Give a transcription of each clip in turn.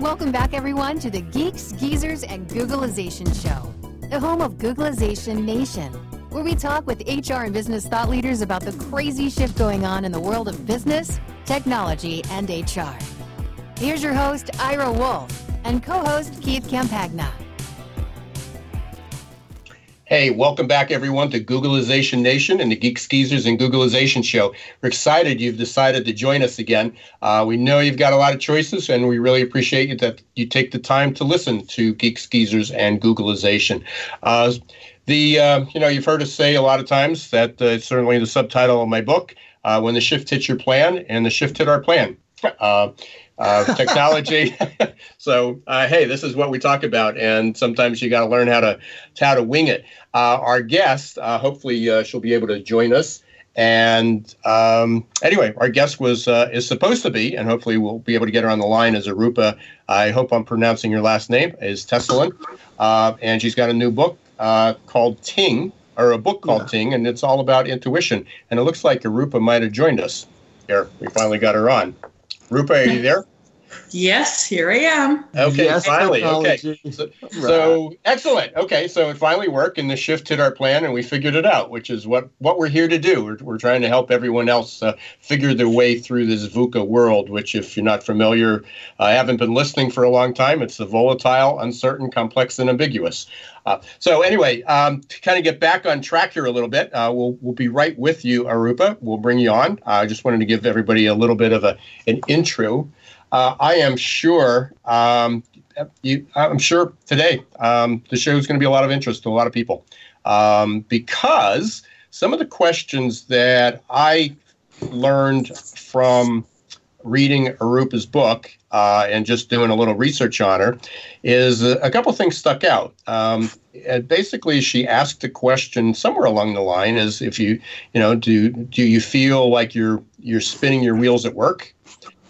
Welcome back, everyone, to the Geeks, Geezers, and Googlization Show, the home of Googlization Nation, where we talk with HR and business thought leaders about the crazy shift going on in the world of business, technology, and HR. Here's your host, Ira Wolfe, and co host Keith Campagna. Hey, welcome back, everyone, to Googlization Nation and the Geeks Geezers and Googlization Show. We're excited you've decided to join us again. Uh, we know you've got a lot of choices, and we really appreciate that you take the time to listen to Geeks Geezers and Googlization. Uh, the uh, you know you've heard us say a lot of times that uh, certainly the subtitle of my book, uh, "When the Shift Hits Your Plan," and the shift hit our plan. Uh, technology. so uh, hey, this is what we talk about, and sometimes you got to learn how to how to wing it. Uh, our guest, uh, hopefully, uh, she'll be able to join us. And um, anyway, our guest was uh, is supposed to be, and hopefully we'll be able to get her on the line as Arupa. I hope I'm pronouncing your last name is Tesolin, and she's got a new book called Ting, or a book called yeah. Ting, and it's all about intuition. And it looks like Arupa might have joined us. Here, we finally got her on. Rupa, are you there? Yes, here I am. Okay, yes, finally. Okay. So, right. so, excellent. Okay, so it finally worked and the shift hit our plan and we figured it out, which is what, what we're here to do. We're, we're trying to help everyone else uh, figure their way through this VUCA world, which, if you're not familiar, I uh, haven't been listening for a long time. It's the volatile, uncertain, complex, and ambiguous. Uh, so anyway, um, to kind of get back on track here a little bit, uh, we'll we'll be right with you, Arupa. We'll bring you on. I just wanted to give everybody a little bit of a an intro uh, I am sure. Um, you, I'm sure today um, the show is going to be a lot of interest to a lot of people um, because some of the questions that I learned from reading Arupa's book uh, and just doing a little research on her is a, a couple things stuck out. Um, basically, she asked a question somewhere along the line: "Is if you, you know, do do you feel like you're you're spinning your wheels at work?"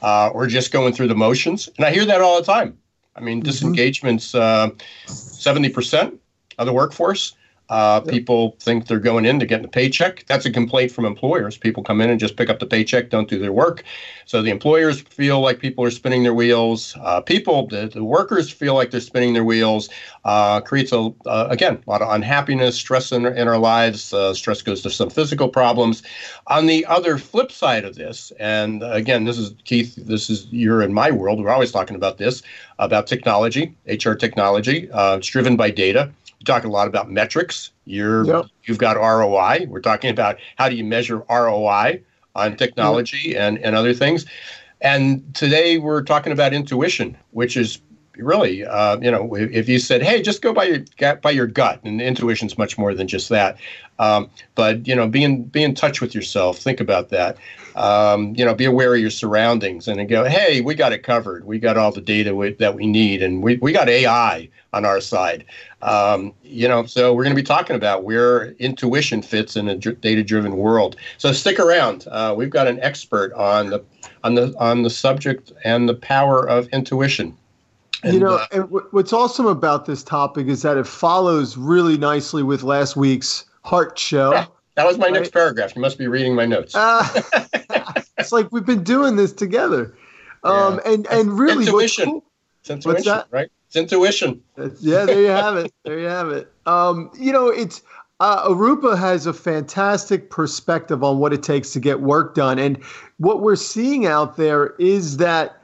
Uh, or just going through the motions. And I hear that all the time. I mean, mm-hmm. disengagement's uh, 70% of the workforce. Uh, yep. People think they're going in to get a paycheck. That's a complaint from employers. People come in and just pick up the paycheck, don't do their work. So the employers feel like people are spinning their wheels. Uh, people, the, the, workers feel like they're spinning their wheels. Uh, creates a uh, again a lot of unhappiness, stress in, in our lives. Uh, stress goes to some physical problems. On the other flip side of this, and again, this is Keith. This is you're in my world. We're always talking about this about technology, HR technology. Uh, it's driven by data. We talk a lot about metrics. You're yep. you've got ROI. We're talking about how do you measure ROI on technology and, and other things. And today we're talking about intuition, which is really, uh, you know, if you said, "Hey, just go by your by your gut," and intuition's much more than just that. Um, but you know, be in be in touch with yourself. Think about that. Um, you know, be aware of your surroundings, and then go, "Hey, we got it covered. We got all the data we, that we need, and we we got AI on our side." Um, you know, so we're going to be talking about where intuition fits in a data-driven world. So stick around. Uh, we've got an expert on the on the on the subject and the power of intuition. And, you know, uh, and what's awesome about this topic is that it follows really nicely with last week's Heart Show. Yeah, that was my right? next paragraph. You must be reading my notes. Uh, it's like we've been doing this together. Um, yeah. and and really, intuition. Cool, it's intuition, right? It's intuition. Yeah, there you have it. There you have it. Um, you know, it's uh, Arupa has a fantastic perspective on what it takes to get work done, and what we're seeing out there is that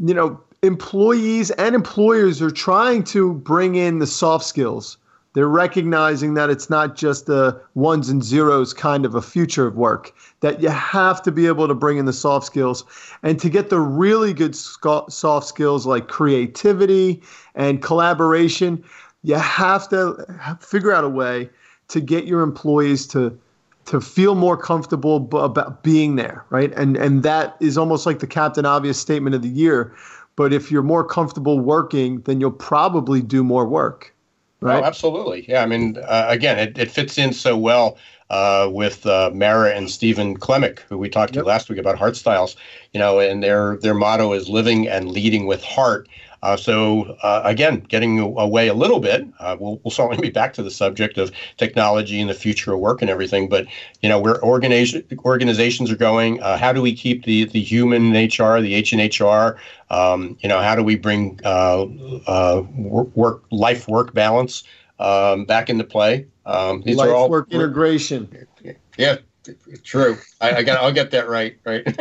you know employees and employers are trying to bring in the soft skills. They're recognizing that it's not just a ones and zeros kind of a future of work, that you have to be able to bring in the soft skills. And to get the really good soft skills like creativity and collaboration, you have to figure out a way to get your employees to to feel more comfortable about being there, right? And and that is almost like the captain obvious statement of the year but if you're more comfortable working, then you'll probably do more work. Right? Oh, absolutely. Yeah. I mean, uh, again, it, it fits in so well uh, with uh, Mara and Stephen Klemich, who we talked yep. to last week about heart styles. You know, and their their motto is living and leading with heart. Uh, so uh, again, getting away a little bit, uh, we'll, we'll certainly be back to the subject of technology and the future of work and everything. But you know, where organization organizations are going, uh, how do we keep the the human HR, the H and HR? Um, you know, how do we bring uh, uh, work life work balance um, back into play? Um, these life are all work integration. Yeah, True. I, I, got. I'll get that right. Right.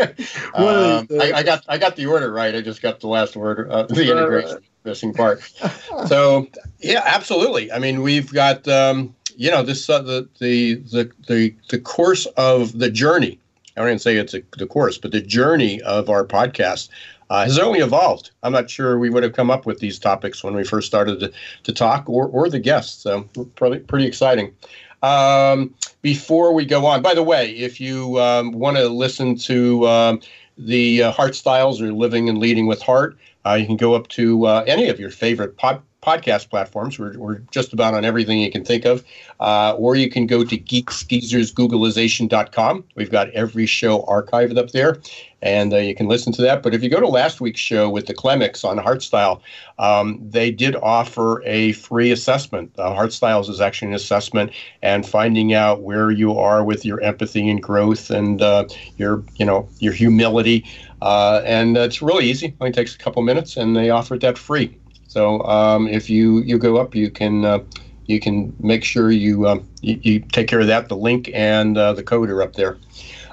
um, I, I, got. I got the order right. I just got the last word. Uh, the integration missing part. so yeah, absolutely. I mean, we've got. Um, you know, this uh, the, the the the the course of the journey. I don't even say it's a, the course, but the journey of our podcast uh, has only evolved. I'm not sure we would have come up with these topics when we first started to, to talk, or or the guests. So pretty pretty exciting. Um, before we go on, by the way, if you um, want to listen to um, the uh, Heart Styles or Living and Leading with Heart, uh, you can go up to uh, any of your favorite pod- podcast platforms. We're, we're just about on everything you can think of. Uh, or you can go to geeksgeezersgooglization.com. We've got every show archived up there, and uh, you can listen to that. But if you go to last week's show with the Klemichs on Heartstyle, um, they did offer a free assessment. Uh, Heartstyles is actually an assessment, and finding out where you are with your empathy and growth and uh, your, you know, your humility. Uh, and it's really easy. It only takes a couple minutes, and they offered that free. So um, if you you go up, you can uh, you can make sure you, um, you, you take care of that. The link and uh, the code are up there.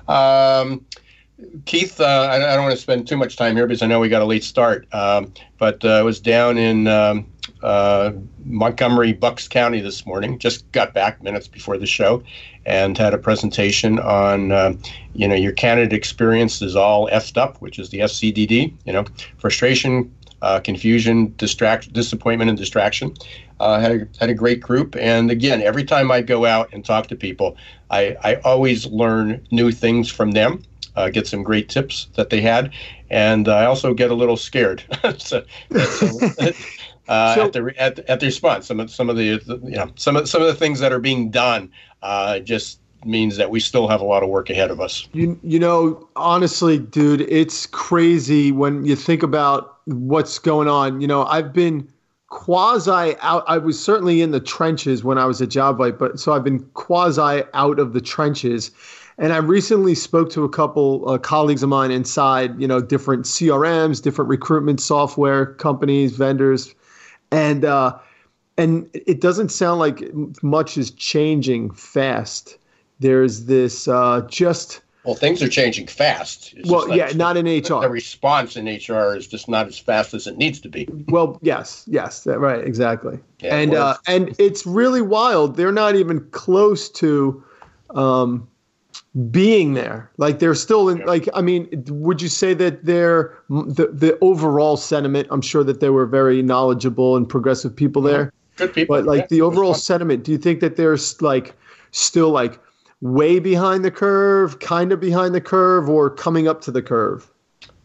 Um, Keith, uh, I, I, don't want to spend too much time here because I know we got a late start. Um, but uh, I was down in um, uh, Montgomery, Bucks County this morning. Just got back minutes before the show, and had a presentation on, uh, you know, your candidate experience is all effed up, which is the FCDD. You know, frustration, uh, confusion, distract, disappointment, and distraction. Uh, had a had a great group, and again, every time I go out and talk to people, I I always learn new things from them. Uh, get some great tips that they had, and I also get a little scared so, uh, so, at the at, at the response. Some of some of the you know some of some of the things that are being done uh, just means that we still have a lot of work ahead of us. You you know, honestly, dude, it's crazy when you think about what's going on. You know, I've been quasi out. I was certainly in the trenches when I was at JobVite, but so I've been quasi out of the trenches. And I recently spoke to a couple uh, colleagues of mine inside, you know, different CRMs, different recruitment software companies, vendors, and uh, and it doesn't sound like much is changing fast. There's this uh, just well, things are changing fast. It's well, yeah, not in HR. The response in HR is just not as fast as it needs to be. Well, yes, yes, right, exactly. Yeah, and well, uh, and it's really wild. They're not even close to um, being there. Like they're still in. Yeah. Like I mean, would you say that they're the the overall sentiment? I'm sure that there were very knowledgeable and progressive people there. Good people. But like yeah, the overall sentiment, do you think that there's like still like way behind the curve, kind of behind the curve, or coming up to the curve?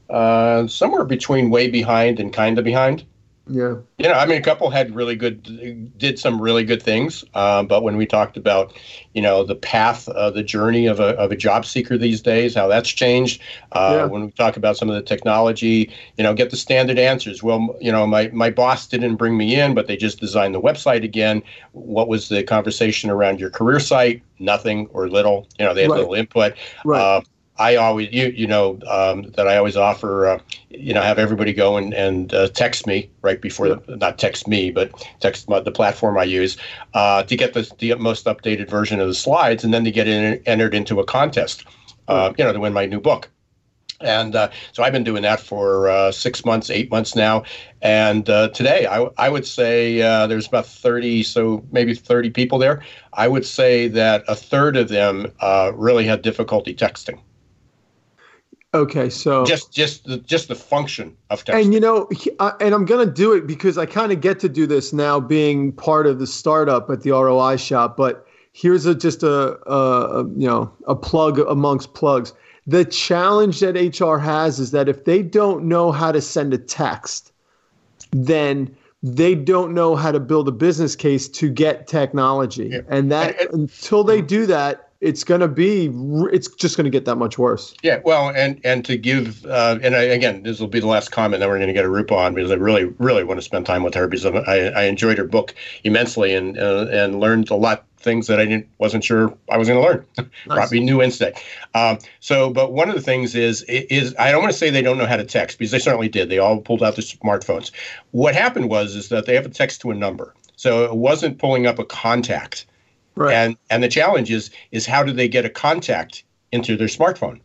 Uh, somewhere between way behind and kind of behind. Yeah. You know, I mean, a couple had really good, did some really good things. Uh, but when we talked about, you know, the path, uh, the journey of a, of a job seeker these days, how that's changed. Uh, yeah. When we talk about some of the technology, you know, get the standard answers. Well, you know, my, my boss didn't bring me in, but they just designed the website again. What was the conversation around your career site? Nothing or little. You know, they had right. little input. Right. Uh, I always, you you know, um, that I always offer, uh, you know, have everybody go and, and uh, text me right before, the, not text me, but text my, the platform I use uh, to get the, the most updated version of the slides and then to get in, entered into a contest, uh, you know, to win my new book. And uh, so I've been doing that for uh, six months, eight months now. And today, I, I would say there's about 30, so maybe 30 people there. I would say that a third of them really had difficulty texting. Okay, so just just the just the function of texting. And you know, uh, and I'm gonna do it because I kind of get to do this now, being part of the startup at the ROI shop. But here's a just a, a, a you know a plug amongst plugs. The challenge that HR has is that if they don't know how to send a text, then they don't know how to build a business case to get technology. Yeah. And that and, and, until they do that, it's going to be it's just going to get that much worse. Yeah, well, and and to give uh, and I, again, this will be the last comment that we're going to get a Arupa on because I really really want to spend time with her because I, I enjoyed her book immensely and uh, and learned a lot things that I didn't wasn't sure I was going to learn. Nice. Brought me new insight. Um, so, but one of the things is is I don't want to say they don't know how to text because they certainly did. They all pulled out their smartphones. What happened was is that they have a text to a number, so it wasn't pulling up a contact Right. And and the challenge is is how do they get a contact into their smartphone?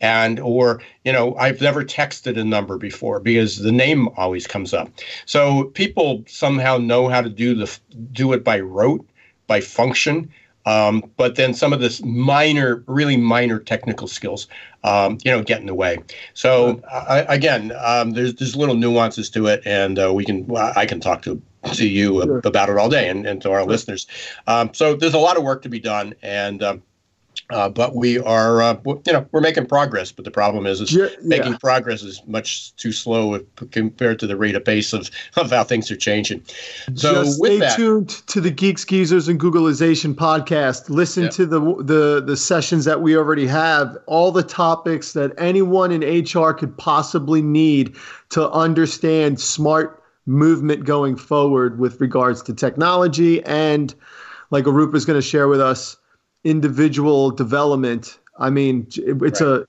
And or you know I've never texted a number before because the name always comes up. So people somehow know how to do the do it by rote, by function. Um, but then some of this minor, really minor technical skills, um, you know, get in the way. So uh, again, um, there's there's little nuances to it, and uh, we can I can talk to to you sure. about it all day and, and to our listeners. Um, so there's a lot of work to be done, and um, uh, but we are, uh, you know, we're making progress. But the problem is, is yeah, making yeah. progress is much too slow compared to the rate of pace of, of how things are changing. So Just stay that, tuned to the Geeks, Geezers, and Googlization podcast. Listen yeah. to the the the sessions that we already have. All the topics that anyone in HR could possibly need to understand smart movement going forward with regards to technology and like Arupa is going to share with us individual development. I mean, it's right. a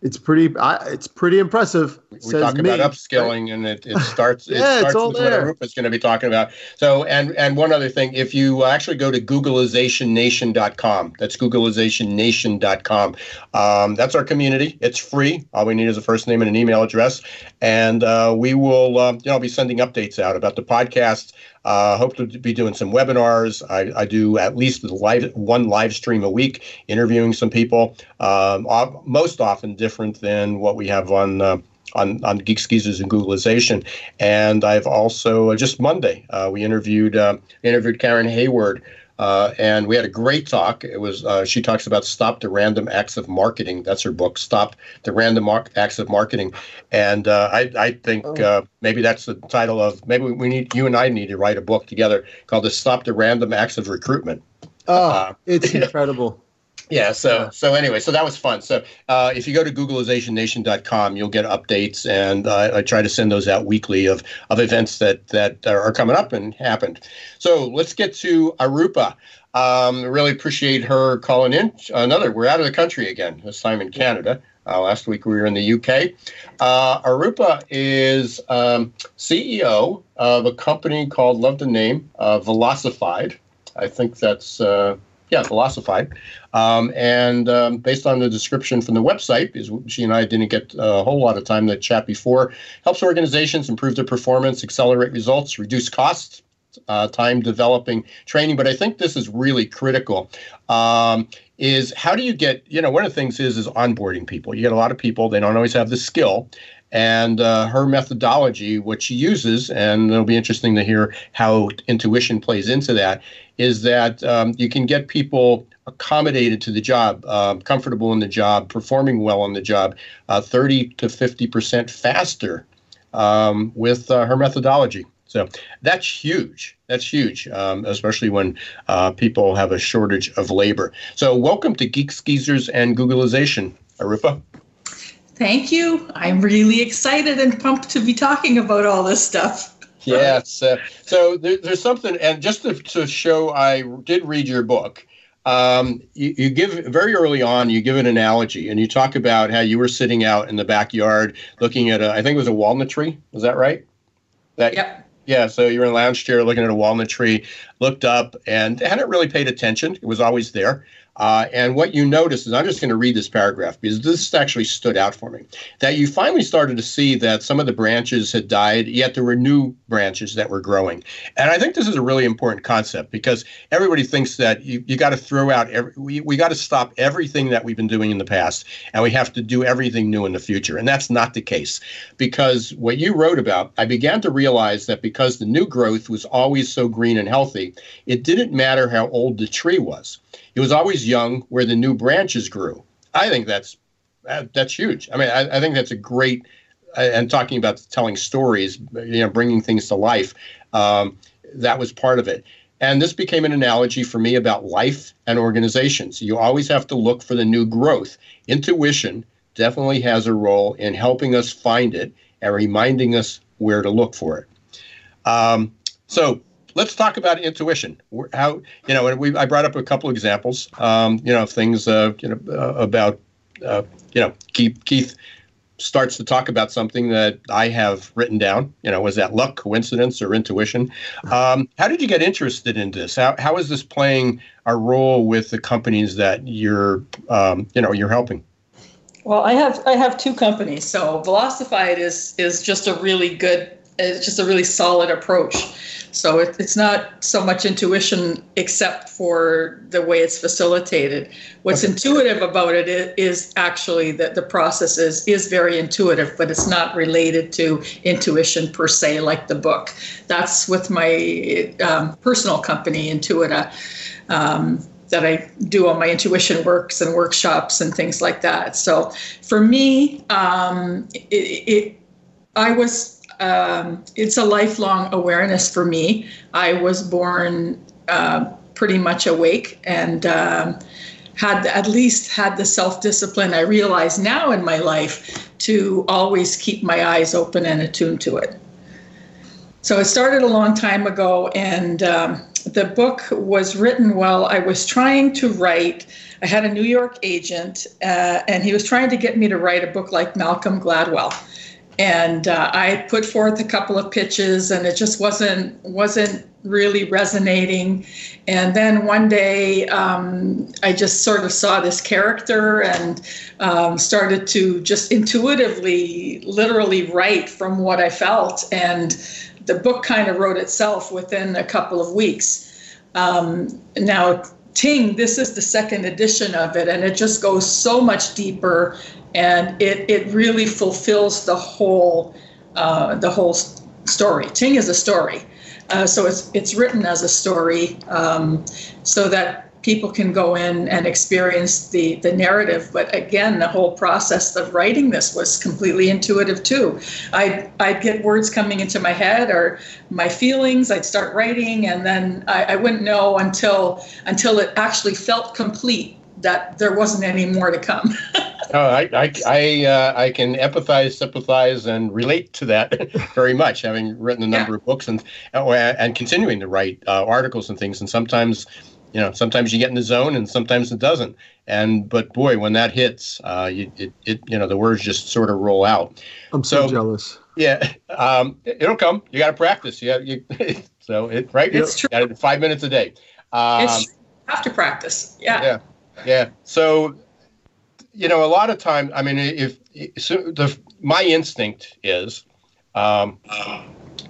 it's pretty it's pretty impressive. We talk me. about upskilling, and it, it starts yeah, it starts with there. what Arupa is going to be talking about. So, and and one other thing, if you actually go to GooglizationNation.com, that's GooglizationNation.com. Um, that's our community. It's free. All we need is a first name and an email address, and uh, we will um, you know be sending updates out about the podcast. Uh, hope to be doing some webinars. I, I do at least live, one live stream a week, interviewing some people. Um, most often different than what we have on. Uh, on, on Geek Geezers and Googlization. And I've also, uh, just Monday, uh, we interviewed uh, interviewed Karen Hayward, uh, and we had a great talk. It was uh, she talks about stop the random acts of marketing. That's her book, Stop the Random Mar- Acts of Marketing. And uh, I, I think oh. uh, maybe that's the title of maybe we need you and I need to write a book together called the Stop the Random Acts of Recruitment. Oh, uh, it's incredible yeah so so anyway so that was fun. So uh, if you go to googlizationnation.com you'll get updates and uh, i try to send those out weekly of of events that that are coming up and happened. So let's get to arupa. Um, really appreciate her calling in. Another we're out of the country again this time in canada. Uh, last week we were in the UK. Uh, Arupa is um, CEO of a company called, love the name, uh, Velocified. I think that's uh, yeah, Velocified. Um, and um, based on the description from the website, because she and I didn't get a whole lot of time to chat before, helps organizations improve their performance, accelerate results, reduce costs, uh, time developing training. But I think this is really critical. Um, is how do you get you know one of the things is is onboarding people you get a lot of people they don't always have the skill and uh, her methodology, what she uses, and it'll be interesting to hear how intuition plays into that, is that um, you can get people accommodated to the job, uh, comfortable in the job, performing well on the job, uh, 30 to 50 percent faster um, with uh, her methodology. So that's huge. That's huge, um, especially when uh, people have a shortage of labor. So welcome to Geeks Geezers and Googlization, Arupa. Thank you. I'm really excited and pumped to be talking about all this stuff. Yes. Uh, so there, there's something, and just to, to, show, I did read your book. Um, you, you, give very early on, you give an analogy, and you talk about how you were sitting out in the backyard looking at a, I think it was a walnut tree. Is that right? That, yep. Yeah, so you were in a lounge chair looking at a walnut tree, looked up, and hadn't really paid attention. It was always there. Uh, and what you notice is I'm just going to read this paragraph because this actually stood out for me that you finally started to see that some of the branches had died, yet there were new branches that were growing. And I think this is a really important concept because everybody thinks that you, you got to throw out, every, we, we got to stop everything that we've been doing in the past and we have to do everything new in the future. And that's not the case because what you wrote about, I began to realize that because the new growth was always so green and healthy, it didn't matter how old the tree was. It was always young where the new branches grew. I think that's that's huge. I mean, I, I think that's a great and talking about telling stories, you know, bringing things to life. Um, that was part of it. And this became an analogy for me about life and organizations. You always have to look for the new growth. Intuition definitely has a role in helping us find it and reminding us where to look for it. Um, so let's talk about intuition. How you know, and we I brought up a couple examples. Um, you know, things uh, you know uh, about uh, you know Keith Keith starts to talk about something that I have written down. You know, was that luck, coincidence, or intuition? Um, how did you get interested in this? How, how is this playing a role with the companies that you're, um, you know, you're helping? Well, I have I have two companies. So Velocified is is just a really good, it's just a really solid approach. So it, it's not so much intuition except for the way it's facilitated. What's okay. intuitive about it is actually that the process is, is very intuitive, but it's not related to intuition per se, like the book. That's with my um, personal company, Intuita. Um, that I do all my intuition works and workshops and things like that. So for me, um, it, it, I was um, it's a lifelong awareness for me. I was born uh, pretty much awake and um, had at least had the self discipline I realize now in my life to always keep my eyes open and attuned to it. So it started a long time ago, and um, the book was written while I was trying to write. I had a New York agent, uh, and he was trying to get me to write a book like Malcolm Gladwell and uh, I put forth a couple of pitches, and it just wasn't wasn't really resonating. And then one day, um, I just sort of saw this character and um, started to just intuitively, literally write from what I felt, and the book kind of wrote itself within a couple of weeks. Um, now Ting, this is the second edition of it, and it just goes so much deeper and it it really fulfills the whole uh, the whole story. Ting is a story, uh, so it's it's written as a story um, so that people can go in and experience the the narrative. But again, the whole process of writing this was completely intuitive too. I I'd get words coming into my head or my feelings. I'd start writing, and then I, I wouldn't know until until it actually felt complete that there wasn't any more to come. oh, I I I, uh, I, can empathize, sympathize, and relate to that very much. Having written a number yeah. of books and uh, and continuing to write uh, articles and things, and sometimes, you know, sometimes you get in the zone, and sometimes it doesn't. And but boy, when that hits, uh, you, it, it you know the words just sort of roll out. I'm so, so jealous. Yeah, um, it'll come. You got to practice. Yeah, you, so it right. It's true. five minutes a day. Um, it's true. have to practice. Yeah. Yeah. Yeah. So, you know, a lot of time, I mean, if so the my instinct is um,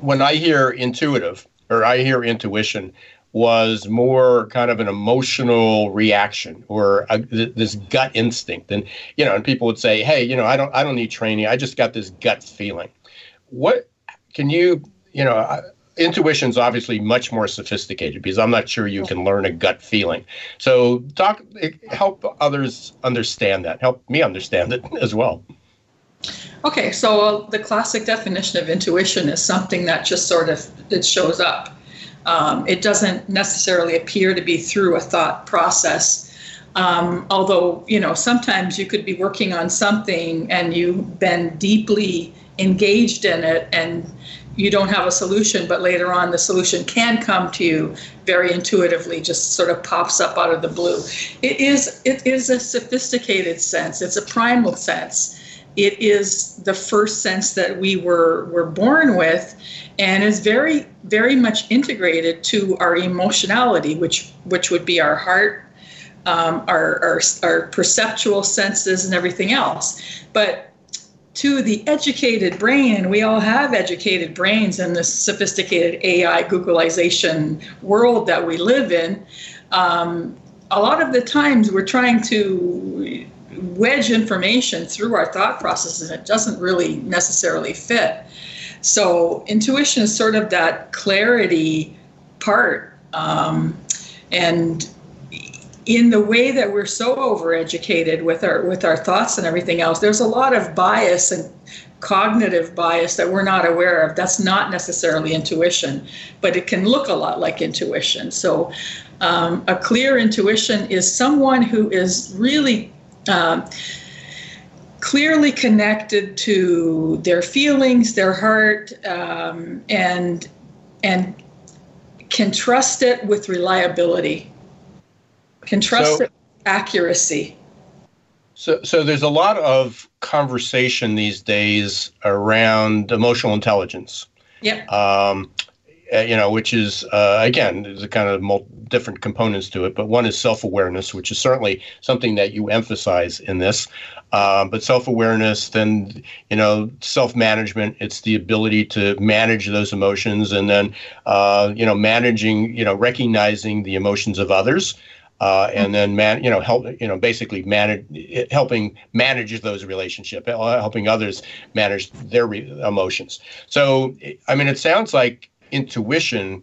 when I hear intuitive or I hear intuition was more kind of an emotional reaction or a, this gut instinct and you know and people would say hey you know i don't i don't need training i just got this gut feeling what can you you know intuition is obviously much more sophisticated because I'm not sure you can learn a gut feeling. So talk, help others understand that. Help me understand it as well. Okay, so uh, the classic definition of intuition is something that just sort of it shows up. Um, it doesn't necessarily appear to be through a thought process. Um, although you know sometimes you could be working on something and you've been deeply engaged in it and you don't have a solution, but later on the solution can come to you very intuitively, just sort of pops up out of the blue. It is it is a sophisticated sense. It's a primal sense. It is the first sense that we were were born with, and is very very much integrated to our emotionality, which which would be our heart, um, our, our our perceptual senses, and everything else. But to the educated brain, and we all have educated brains in this sophisticated AI Googlization world that we live in. Um, a lot of the times we're trying to wedge information through our thought processes and it doesn't really necessarily fit. So, intuition is sort of that clarity part. Um, and in the way that we're so overeducated with our with our thoughts and everything else there's a lot of bias and cognitive bias that we're not aware of. That's not necessarily intuition, but it can look a lot like intuition. So, um, a clear intuition is someone who is really um, clearly connected to their feelings, their heart, um, and and can trust it with reliability, can trust so, it with accuracy. So, so there's a lot of conversation these days around emotional intelligence. Yeah. Um, uh, you know, which is uh, again, there's a kind of multi- different components to it, but one is self-awareness, which is certainly something that you emphasize in this. Uh, but self-awareness, then you know, self-management. It's the ability to manage those emotions, and then uh, you know, managing, you know, recognizing the emotions of others. Uh, and then man, you know, help, you know, basically manage, helping manage those relationships, helping others manage their re- emotions. So, I mean, it sounds like intuition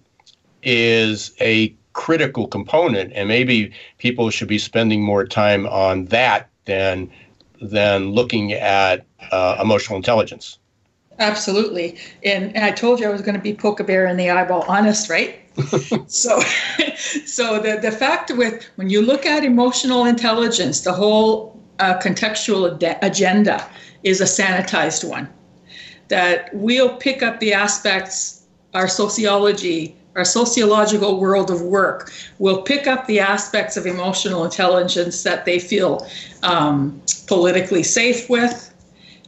is a critical component, and maybe people should be spending more time on that than than looking at uh, emotional intelligence. Absolutely, and, and I told you I was going to be poke a bear in the eyeball, honest, right? so, so the the fact with when you look at emotional intelligence, the whole uh, contextual ad- agenda is a sanitized one. That we'll pick up the aspects our sociology, our sociological world of work will pick up the aspects of emotional intelligence that they feel um, politically safe with,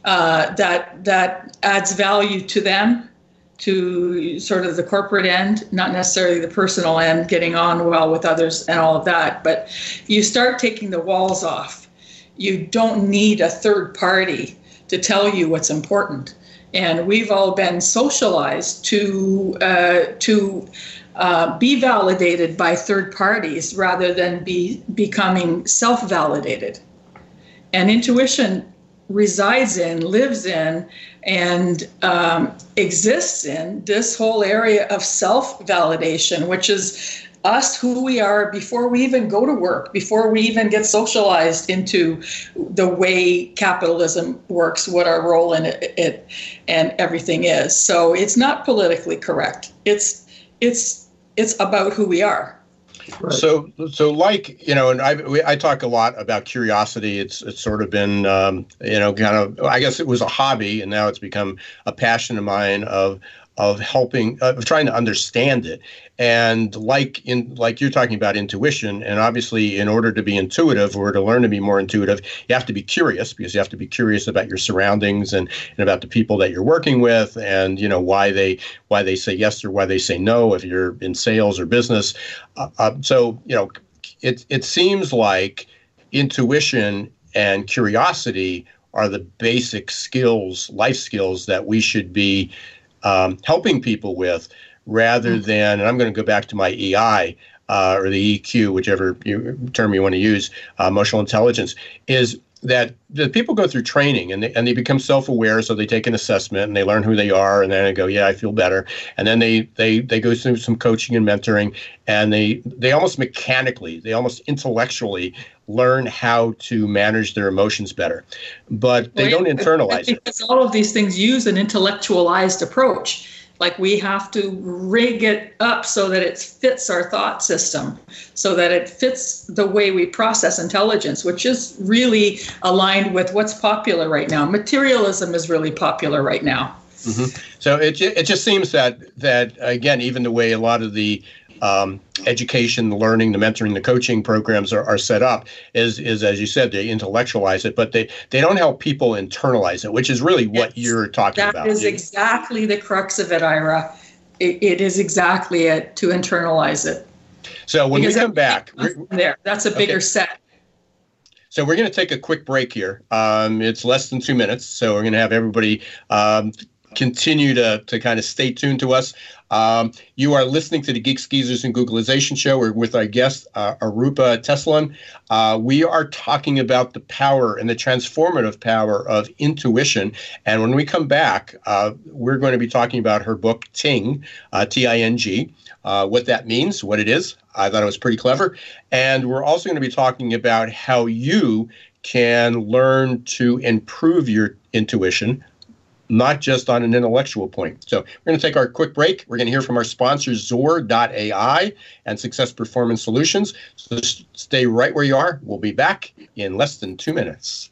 uh, that that adds value to them, to sort of the corporate end, not necessarily the personal end, getting on well with others and all of that. But you start taking the walls off. You don't need a third party to tell you what's important and we've all been socialized to uh, to uh, be validated by third parties rather than be becoming self-validated. And intuition resides in, lives in, and um, exists in this whole area of self-validation, which is us who we are before we even go to work, before we even get socialized into the way capitalism works, what our role in it, it and everything is. So it's not politically correct. It's it's it's about who we are. Right. So, so like you know, and I I talk a lot about curiosity. It's it's sort of been um, you know kind of I guess it was a hobby, and now it's become a passion of mine of of helping of trying to understand it. And like in like you're talking about intuition and obviously in order to be intuitive or to learn to be more intuitive you have to be curious because you have to be curious about your surroundings and, and about the people that you're working with and you know why they why they say yes or why they say no if you're in sales or business. Uh, uh, so you know it it seems like intuition and curiosity are the basic skills life skills that we should be um, helping people with rather mm-hmm. than, and I'm going to go back to my EI uh, or the EQ, whichever you, term you want to use, uh, emotional intelligence, is that the people go through training and they, and they become self-aware so they take an assessment and they learn who they are and then they go yeah i feel better. And then they they they go through some coaching and mentoring and they they almost mechanically they almost intellectually learn how to manage their emotions better. But they don't internalize it. because all of these things use an intellectualized approach like we have to rig it up so that it fits our thought system so that it fits the way we process intelligence which is really aligned with what's popular right now materialism is really popular right now mm-hmm. so it, it just seems that that again even the way a lot of the um, education, the learning, the mentoring, the coaching programs are, are set up is is as you said they intellectualize it, but they they don't help people internalize it, which is really what yes, you're talking that about. That is exactly the crux of it, Ira. it, it is exactly it to internalize it. So when because we come back, there that's a bigger okay. set. So we're going to take a quick break here. Um, it's less than two minutes, so we're going to have everybody um, continue to, to kind of stay tuned to us. Um, you are listening to the Geeks Geezers and Googlization show. We're with our guest, uh, Arupa Tesolin. Uh, we are talking about the power and the transformative power of intuition. And when we come back, uh, we're going to be talking about her book, Ting, uh, T I N G, uh, what that means, what it is. I thought it was pretty clever. And we're also going to be talking about how you can learn to improve your intuition not just on an intellectual point. So we're going to take our quick break. We're going to hear from our sponsors, XOR.ai and Success Performance Solutions. So stay right where you are. We'll be back in less than two minutes.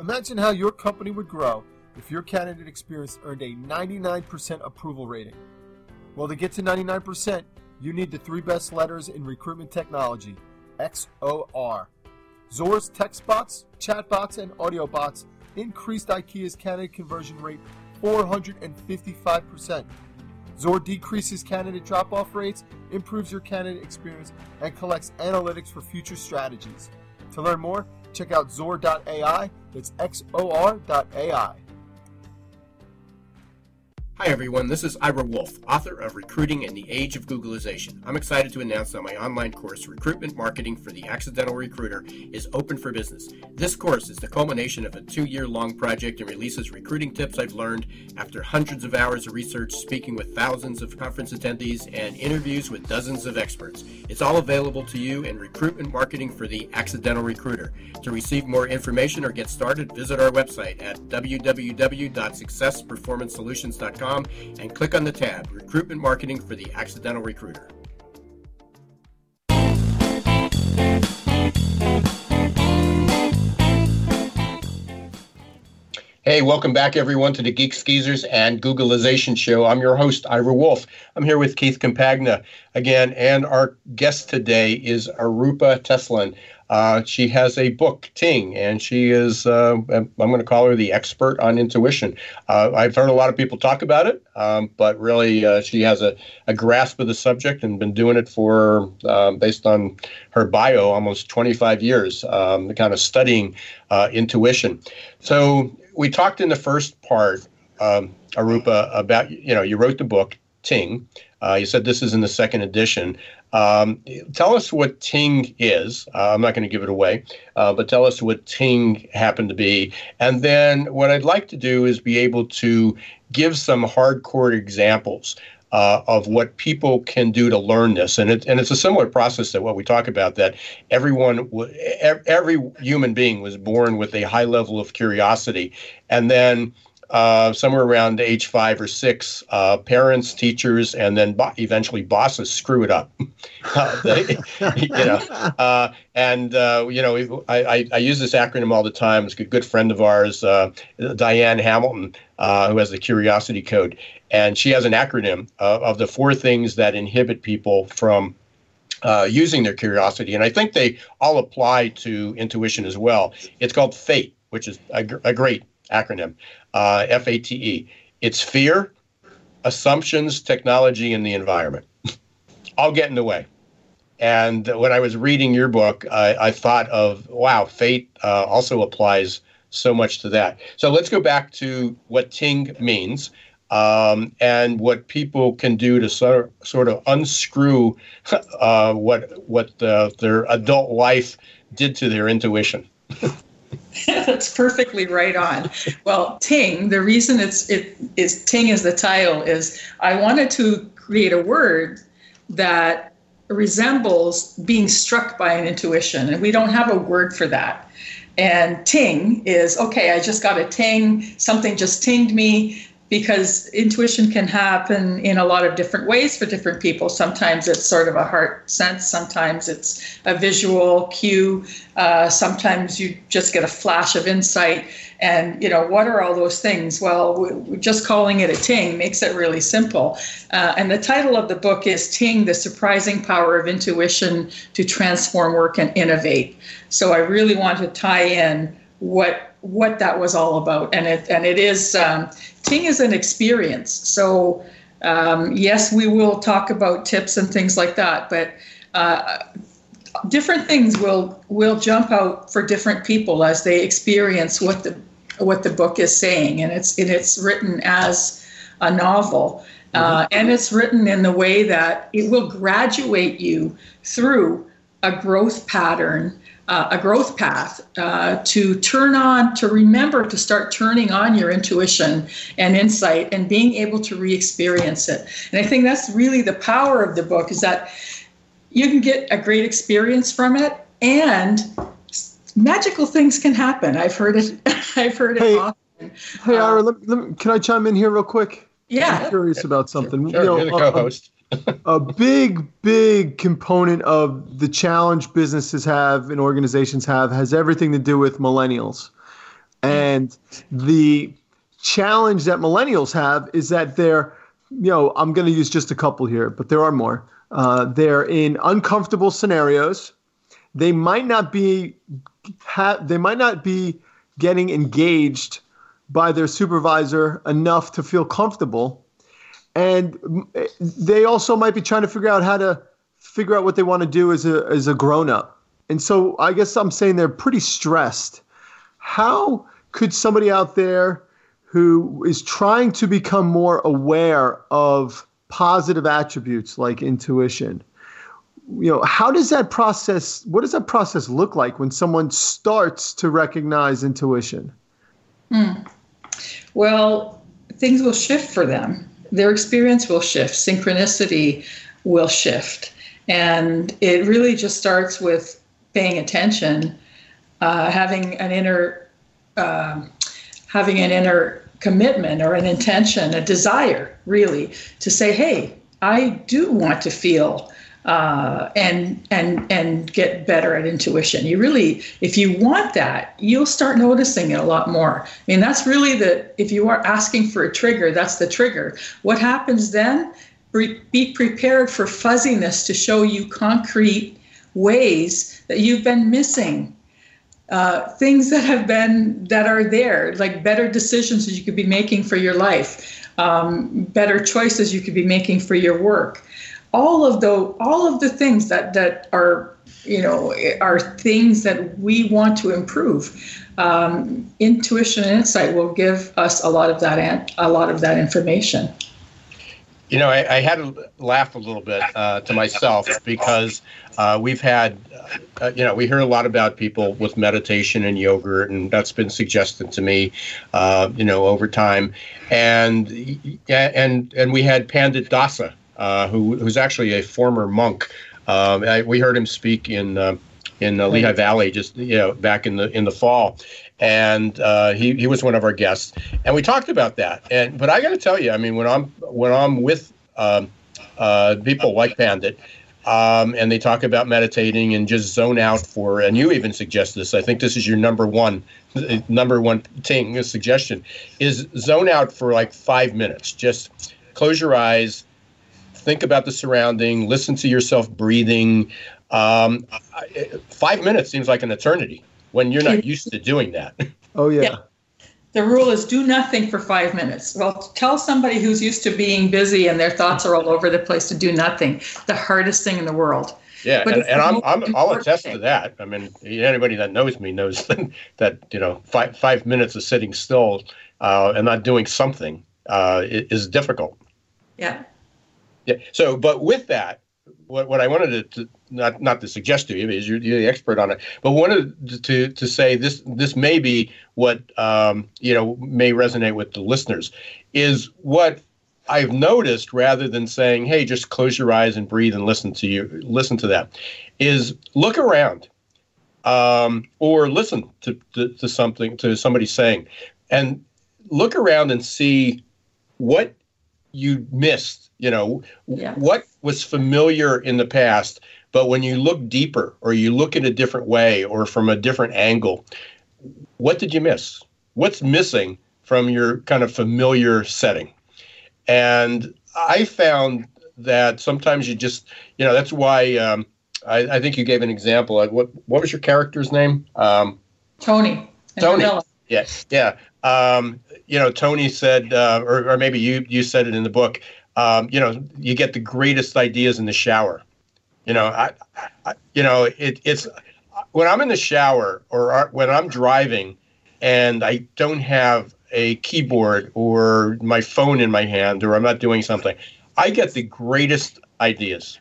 Imagine how your company would grow if your candidate experience earned a 99% approval rating. Well, to get to 99%, you need the three best letters in recruitment technology XOR. XOR's text bots, chat bots, and audio bots increased IKEA's candidate conversion rate 455%. XOR decreases candidate drop off rates, improves your candidate experience, and collects analytics for future strategies. To learn more, check out XOR.ai. That's XOR.ai. Hi, everyone. This is Ira Wolfe, author of Recruiting in the Age of Googlization. I'm excited to announce that my online course, Recruitment Marketing for the Accidental Recruiter, is open for business. This course is the culmination of a two year long project and releases recruiting tips I've learned after hundreds of hours of research, speaking with thousands of conference attendees, and interviews with dozens of experts. It's all available to you in Recruitment Marketing for the Accidental Recruiter. To receive more information or get started, visit our website at www.successperformancesolutions.com and click on the tab Recruitment Marketing for the Accidental Recruiter. Hey, welcome back, everyone, to the Geeks Geezers and Googlization Show. I'm your host, Ira Wolfe. I'm here with Keith Compagna again, and our guest today is Arupa Tesolin. Uh, she has a book, Ting, and she is, uh, I'm going to call her the expert on intuition. Uh, I've heard a lot of people talk about it, um, but really uh, she has a, a grasp of the subject and been doing it for, um, based on her bio, almost 25 years, um, kind of studying uh, intuition. So we talked in the first part, um, Arupa, about, you know, you wrote the book, Ting. Uh, you said this is in the second edition. Um, tell us what Ting is. Uh, I'm not going to give it away, uh, but tell us what Ting happened to be. And then what I'd like to do is be able to give some hardcore examples uh, of what people can do to learn this. And, it, and it's a similar process to what we talk about that everyone, every human being was born with a high level of curiosity. And then uh, somewhere around age five or six, uh, parents, teachers, and then bo- eventually bosses screw it up. uh, they, you know, uh, and uh, you know, I, I, I, use this acronym all the time. It's a good friend of ours, uh, Diane Hamilton, who has the Curiosity Code, and she has an acronym of the four things that inhibit people from uh, using their curiosity. And I think they all apply to intuition as well. It's called FATE, which is a, a great acronym uh, F A T E. It's fear, assumptions, technology, and the environment. All get in the way. And when I was reading your book, I, I thought of, wow, fate uh, also applies so much to that. So let's go back to what Ting means um, and what people can do to sort of, sort of unscrew uh, what, what the, their adult life did to their intuition. That's perfectly right on. Well, Ting, the reason it's it is Ting is the title is I wanted to create a word that resembles being struck by an intuition, and we don't have a word for that. And ting is okay, I just got a ting, something just tinged me because intuition can happen in a lot of different ways for different people. Sometimes it's sort of a heart sense, sometimes it's a visual cue, uh, sometimes you just get a flash of insight. And, you know, what are all those things? Well, just calling it a ting makes it really simple. Uh, and the title of the book is Ting, the Surprising Power of Intuition to Transform Work and Innovate. So I really want to tie in what what that was all about. And it and it is um, Ting is an experience. So um, yes, we will talk about tips and things like that, but uh, different things will will jump out for different people as they experience what the what the book is saying, and it's and it's written as a novel. Uh, and it's written in the way that it will graduate you through a growth pattern uh, a growth path uh, to turn on, to remember to start turning on your intuition and insight and being able to re experience it. And I think that's really the power of the book is that you can get a great experience from it, and magical things can happen. I've heard it. I've heard Hey, it often. Hey, Um, Ira, let, let me, can I chime in here real quick? Yeah. I'm curious about something. Sure, You know, you're the a- a- co-host. a big, big component of the challenge businesses have and organizations have has everything to do with millennials. And the challenge that millennials have is that they're, you know, I'm going to use just a couple here, but there are more. Uh, they're in uncomfortable scenarios. They might not be, ha- they might not be getting engaged by their supervisor enough to feel comfortable and eh, they also might be trying to figure out how to figure out what they want to do as a as a grown up. And so I guess I'm saying they're pretty stressed. How could somebody out there who is trying to become more aware of positive attributes like intuition, you know, how does that process what does that process look like when someone starts to recognize intuition? Hmm. Well, things will shift for them. Their experience will shift, synchronicity will shift. And it really just starts with paying attention, uh, having an inner, um having an inner commitment or an intention, a desire, really, to say, "Hey, I do want to feel uh, and and and get better at intuition. You really, if you want that, you'll start noticing it a lot more. I mean, that's really the if you are asking for a trigger, that's the trigger. What happens then? Be prepared for fuzziness to show you concrete ways that you've been missing. Uh, things that have been that are there, like better decisions that you could be making for your life, um, better choices you could be making for your work all of the all of the things that that are you know are things that we want to improve. Um, intuition and insight will give us a lot of that a lot of that information. You know, I, I had to laugh a little bit uh, to myself because uh, we've had, uh, you know, we hear a lot about people with meditation and yoga, and that's been suggested to me, uh, you know, over time, and and and we had Pandit Dasa, uh, who who's actually a former monk. Um, I, we heard him speak in uh, in uh, Lehigh Valley just you know back in the in the fall, and uh, he he was one of our guests, and we talked about that. And but I got to tell you, I mean, when I'm when I'm with um, uh, people like Pandit. Um, and they talk about meditating and just zone out for, and you even suggest this. I think this is your number one, number one thing, suggestion, is zone out for like five minutes. Just close your eyes, think about the surrounding, listen to yourself breathing. Um, five minutes seems like an eternity when you're not used to doing that. Oh yeah. Yeah. the rule is do nothing for five minutes well tell somebody who's used to being busy and their thoughts are all over the place to do nothing the hardest thing in the world Yeah, But and, and I'm, I'm I'll important attest to that. I mean, anybody that knows me knows that you know five five minutes of sitting still uh, and not doing something uh, is difficult. yeah Yeah. So, but with that, what, what I wanted to, to not not to suggest to you is you're, you're the expert on it, but wanted to to say this this may be what um, you know may resonate with the listeners is what I've noticed rather than saying, "Hey, just close your eyes and breathe and listen to you listen to that," is look around um, or listen to, to to something to somebody saying, and look around and see what you missed. You know, Yeah. what was familiar in the past, but when you look deeper or you look in a different way or from a different angle, what did you miss? What's missing from your kind of familiar setting? And I found that sometimes you just, you know, that's why um, I, I think you gave an example. Like what what was your character's name? Um, tony Tony. Yeah, yeah. Um, you know, Tony said, uh, or, or maybe you you said it in the book. Um, you know, you get the greatest ideas in the shower. You know, I, I you know, it, it's when I'm in the shower or uh, when I'm driving, and I don't have a keyboard or my phone in my hand, or I'm not doing something. I get the greatest ideas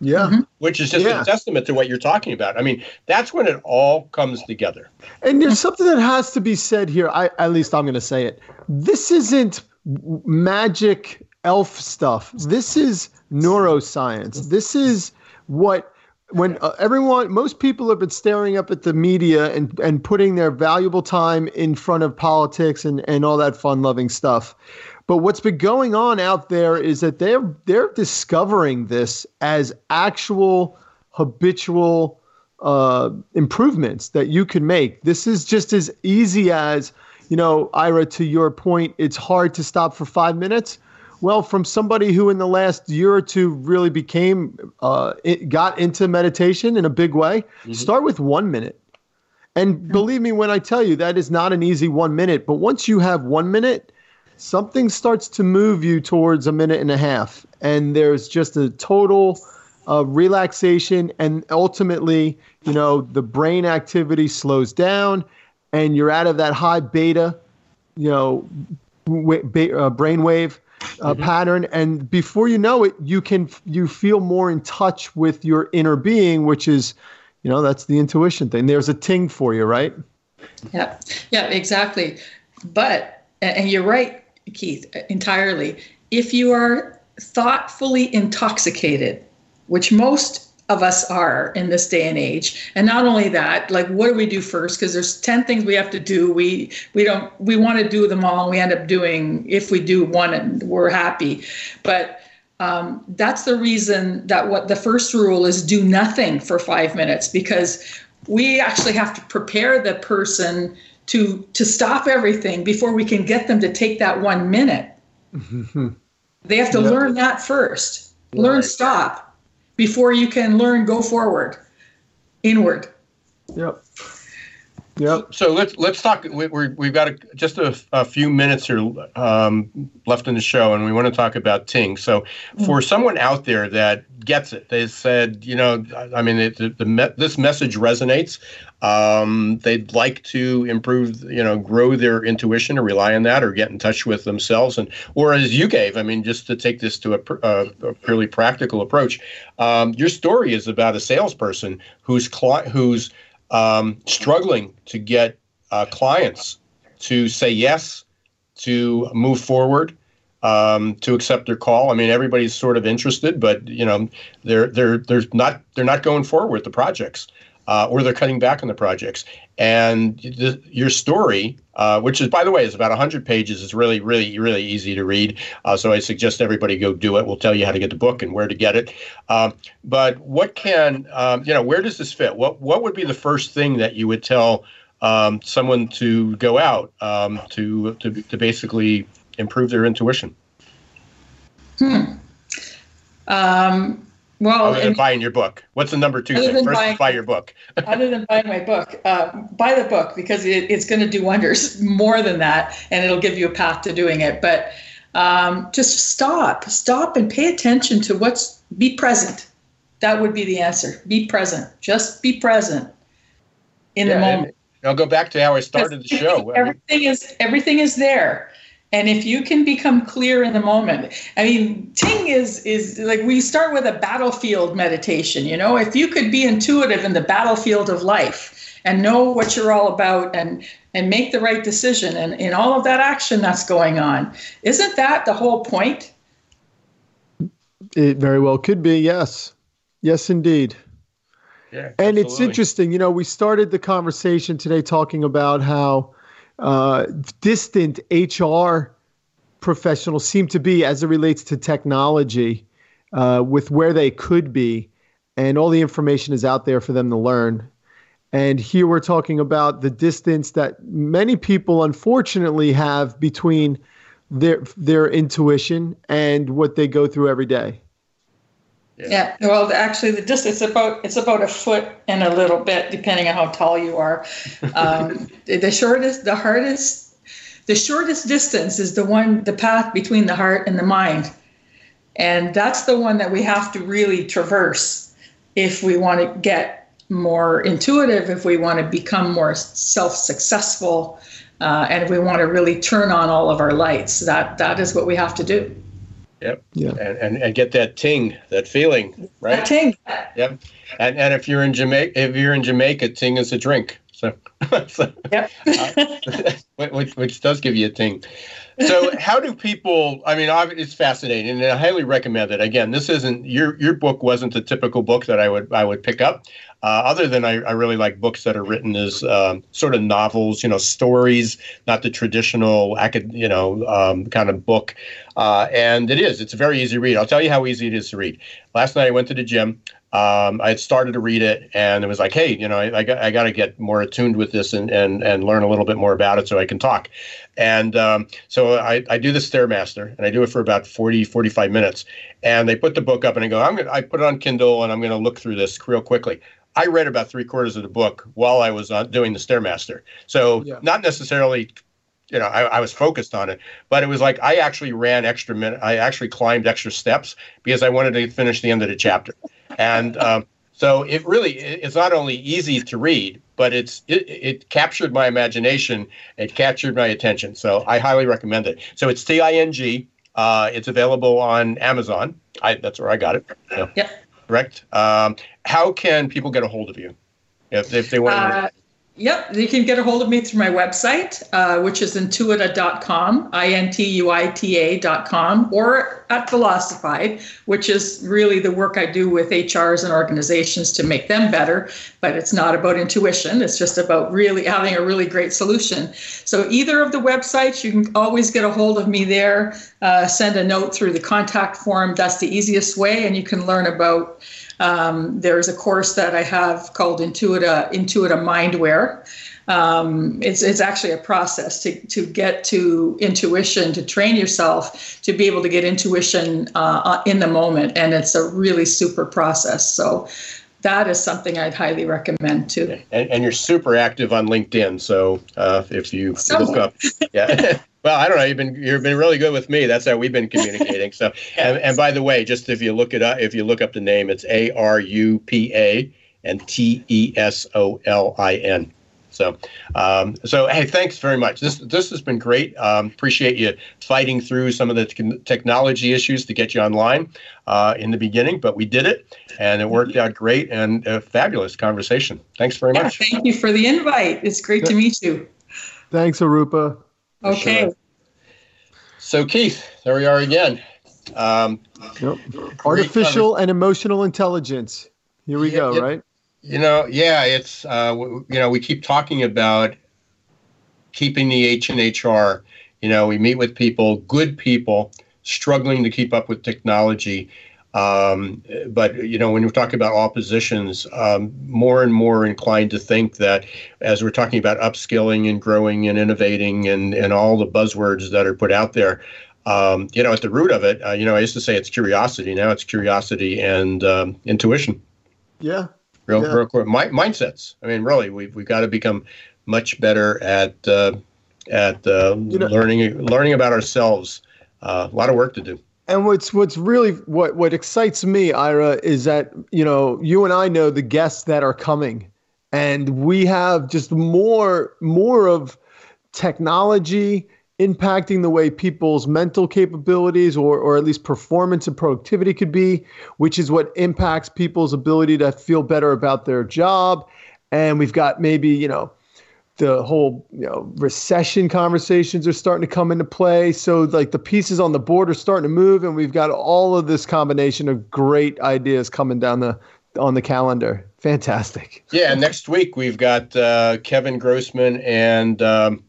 Yeah. Mhm. which is just Yeah. a testament to what you're talking about. I mean, that's when it all comes together. And there's something that has to be said here. I at least I'm going to say it. This isn't magic elf stuff. This is neuroscience. This is what when uh, everyone most people have been staring up at the media and and putting their valuable time in front of politics and and all that fun loving stuff but what's been going on out there is that they're they're discovering this as actual habitual uh, improvements that you can make this is just as easy as you know ira to your point it's hard to stop for five minutes well, from somebody who in the last year or two really became, uh, it got into meditation in a big way, mm-hmm. start with one minute. And believe me when I tell you that is not an easy one minute, but once you have one minute, something starts to move you towards a minute and a half. And there's just a total uh, relaxation. And ultimately, you know, the brain activity slows down and you're out of that high beta, you know, w- ba- uh, brain wave uh, mm-hmm. pattern. And before you know it you can you feel more in touch with your inner being which is you know that's the intuition thing. There's a ting for you right? Yeah. Yeah exactly. But and you're right keith entirely. If you are thoughtfully intoxicated which most of us are in this day and age. And not only that like what do we do first? Because there's 10 things we have to do. We we don't we want to do them all and we end up doing if we do one and we're happy. But um, that's the reason that what the first rule is do nothing for five minutes because we actually have to prepare the person to to stop everything before we can get them to take that one minute. They have to learn that first. Right. learn stop before you can learn go forward, inward. Yep. Yep. So let's let's talk. We, we've got a, just a, a, few minutes here um, left in the show, and we want to talk about Ting. So, for mm. someone out there that gets it, they said, you know, I mean, it, the, the me- this message resonates. Um, they'd like to improve, you know, grow their intuition or rely on that, or get in touch with themselves, and or as you gave, I mean, just to take this to a, a, a purely practical approach. Um, your story is about a salesperson who's cli- who's um, struggling to get uh, clients to say yes, to move forward, um, to accept their call. I mean, everybody's sort of interested, but you know, they're they're they're not they're not going forward with the projects uh, or they're cutting back on the projects. And your story, uh, which is, by the way, is about 100 pages, is really, really, really easy to read. Uh, so I suggest everybody go do it. We'll tell you how to get the book and where to get it. Um, but what can, um, you know, where does this fit? What, what would be the first thing that you would tell um, someone to go out um, to, to, to basically improve their intuition? Hmm. Um, well, other than buying your book, what's the number two thing? First, buying, buy your book. other than buying my book, uh, buy the book because it, it's going to do wonders more than that, and it'll give you a path to doing it. But um, just stop, stop, and pay attention to what's. Be present. That would be the answer. Be present. Just be present in yeah, the moment. I'll go back to how I started the show. Everything is everything is there. And if you can become clear in the moment, I mean, Ting is is like we start with a battlefield meditation. You know, if you could be intuitive in the battlefield of life and know what you're all about and and make the right decision and in all of that action that's going on, isn't that the whole point? It very well could be. Yes, yes, indeed. Yeah, and it's interesting. You know, we started the conversation today talking about how uh, distant HR professionals seem to be as it relates to technology uh, with where they could be. And all the information is out there for them to learn. And here we're talking about the distance that many people unfortunately have between their their intuition and what they go through every day. Yeah. yeah. Well, actually, the distance about it's about a foot and a little bit, depending on how tall you are. Um, the shortest, the hardest, the shortest distance is the one, the path between the heart and the mind, and that's the one that we have to really traverse if we want to get more intuitive, if we want to become more self-successful, uh, and if we want to really turn on all of our lights. That that is what we have to do. Yep. Yeah. And, and, and get that ting, that feeling, right? That ting. Yep. And and if you're in Jamaica, if you're in Jamaica, ting is a drink. So, so yep. uh, which, which does give you a ting. So how do people? I mean, it's fascinating, and I highly recommend it. Again, this isn't your your book wasn't the typical book that I would I would pick up. Uh, other than I, I, really like books that are written as um, sort of novels, you know, stories, not the traditional, you know, um, kind of book. Uh, and it is. It's a very easy read. I'll tell you how easy it is to read. Last night I went to the gym um, I had started to read it and it was like, hey, you know, I, I got, I got to get more attuned with this and, and, and learn a little bit more about it so I can talk. And um, so I, I do the Stairmaster and I do it for about 40, 45 minutes. And they put the book up and I go, I'm gonna, I put it on Kindle and I'm going to look through this real quickly. I read about three quarters of the book while I was uh, doing the Stairmaster. So yeah. not necessarily you know, I, I, was focused on it, but it was like I actually ran extra minute. I actually climbed extra steps because I wanted to finish the end of the chapter and um, so it really it's not only easy to read, but it's it, it captured my imagination. It captured my attention. So I highly recommend it. So it's T I N G. Uh, it's available on Amazon. I, that's where I got it. So, yep. Correct. Um, how can people get a hold of you if, if they want? Uh, Yep, you can get a hold of me through my website, uh, which is intuita.com, I N T U I T A.com, or at Velocified, which is really the work I do with HRs and organizations to make them better. But it's not about intuition, it's just about really having a really great solution. So, either of the websites, you can always get a hold of me there, uh, send a note through the contact form. That's the easiest way, and you can learn about um, there's a course that I have called Intuita Intuita Mindware. Um, it's it's actually a process to to get to intuition to train yourself to be able to get intuition uh, in the moment, and it's a really super process. So that is something I'd highly recommend too. And, and you're super active on LinkedIn, so uh, if you look up, yeah. Well, I don't know. You've been you've been really good with me. That's how we've been communicating. So, and, and by the way, just if you look it up, if you look up the name, it's A R U P A and T E S O L I N. So, um, so hey, thanks very much. This this has been great. Um, appreciate you fighting through some of the t- technology issues to get you online uh, in the beginning, but we did it, and it worked out great and a fabulous conversation. Thanks very yeah, much. Thank you for the invite. It's great to meet you. Thanks, Arupa. Okay. Sure. So, Keith, there we are again. Um, yep. Artificial and emotional intelligence. Here we yeah, go, right? You know, yeah, it's uh, you know we keep talking about keeping the H and HR. You know, we meet with people, good people, struggling to keep up with technology, um, but you know, when we're talking about all positions, um, more and more inclined to think that as we're talking about upskilling and growing and innovating and and all the buzzwords that are put out there, um, you know, at the root of it, uh, you know, I used to say it's curiosity. Now it's curiosity and um, intuition. Yeah. Real, yeah. real quick. Mi- mindsets. I mean, really, we've we've got to become much better at uh, at uh, you know, learning learning about ourselves. Uh, a lot of work to do. And what's what's really what what excites me, Ira, is that you know you and I know the guests that are coming, and we have just more more of technology impacting the way people's mental capabilities or or at least performance and productivity could be, which is what impacts people's ability to feel better about their job. And we've got maybe you know the whole you know recession conversations are starting to come into play. So like the pieces on the board are starting to move and we've got all of this combination of great ideas coming down the on the calendar. Fantastic. Yeah next week we've got uh, kevin grossman and um,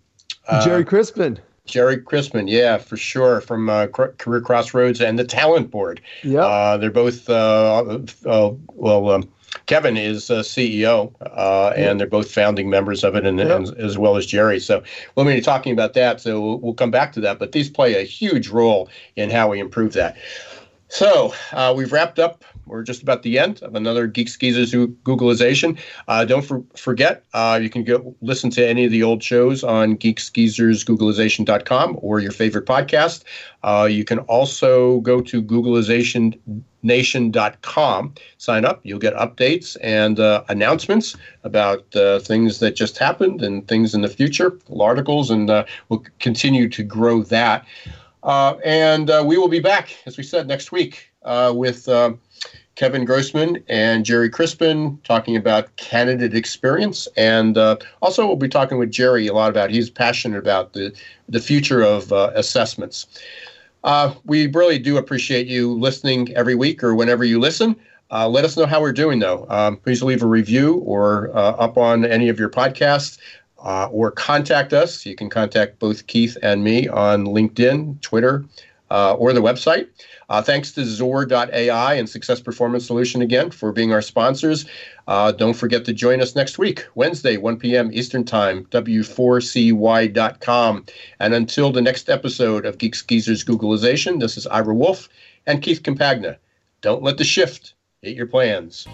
uh, gerry crispin Gerry Crispin, yeah, for sure, from uh, CareerXroads and the Talent Board. Yeah, uh, they're both uh, uh well. Um, Kevin is uh, CEO, uh, and they're both founding members of it, and, yep. and, as well as Gerry. So we'll be talking about that. So we'll, we'll, come back to that. But these play a huge role in how we improve that. So uh, we've wrapped up. We're just about the end of another Geeks Geezers Googlization. Uh, don't for, forget, uh, you can go listen to any of the old shows on geeksgeezersgooglization.com or your favorite podcast. Uh, you can also go to googlizationnation.com, sign up. You'll get updates and uh, announcements about uh, things that just happened and things in the future, articles, and we'll continue to grow that. Uh, and uh, we will be back, as we said, next week uh, with Kevin Grossman and Gerry Crispin talking about candidate experience. And uh, also, we'll be talking with Gerry a lot about, he's passionate about the, the future of uh, assessments. Uh, we really do appreciate you listening every week or whenever you listen. Uh, let us know how we're doing, though. Um, please leave a review or uh, up on any of your podcasts uh, or contact us. You can contact both Keith and me on LinkedIn, Twitter, uh, or the website. Uh, thanks to XOR.ai and Success Performance Solution again for being our sponsors. Uh, don't forget to join us next week, Wednesday, 1 p.m. Eastern Time, W4CY.com. And until the next episode of Geeks Geezers Googlization, this is Ira Wolfe and Keith Compagna. Don't let the shift hit your plans.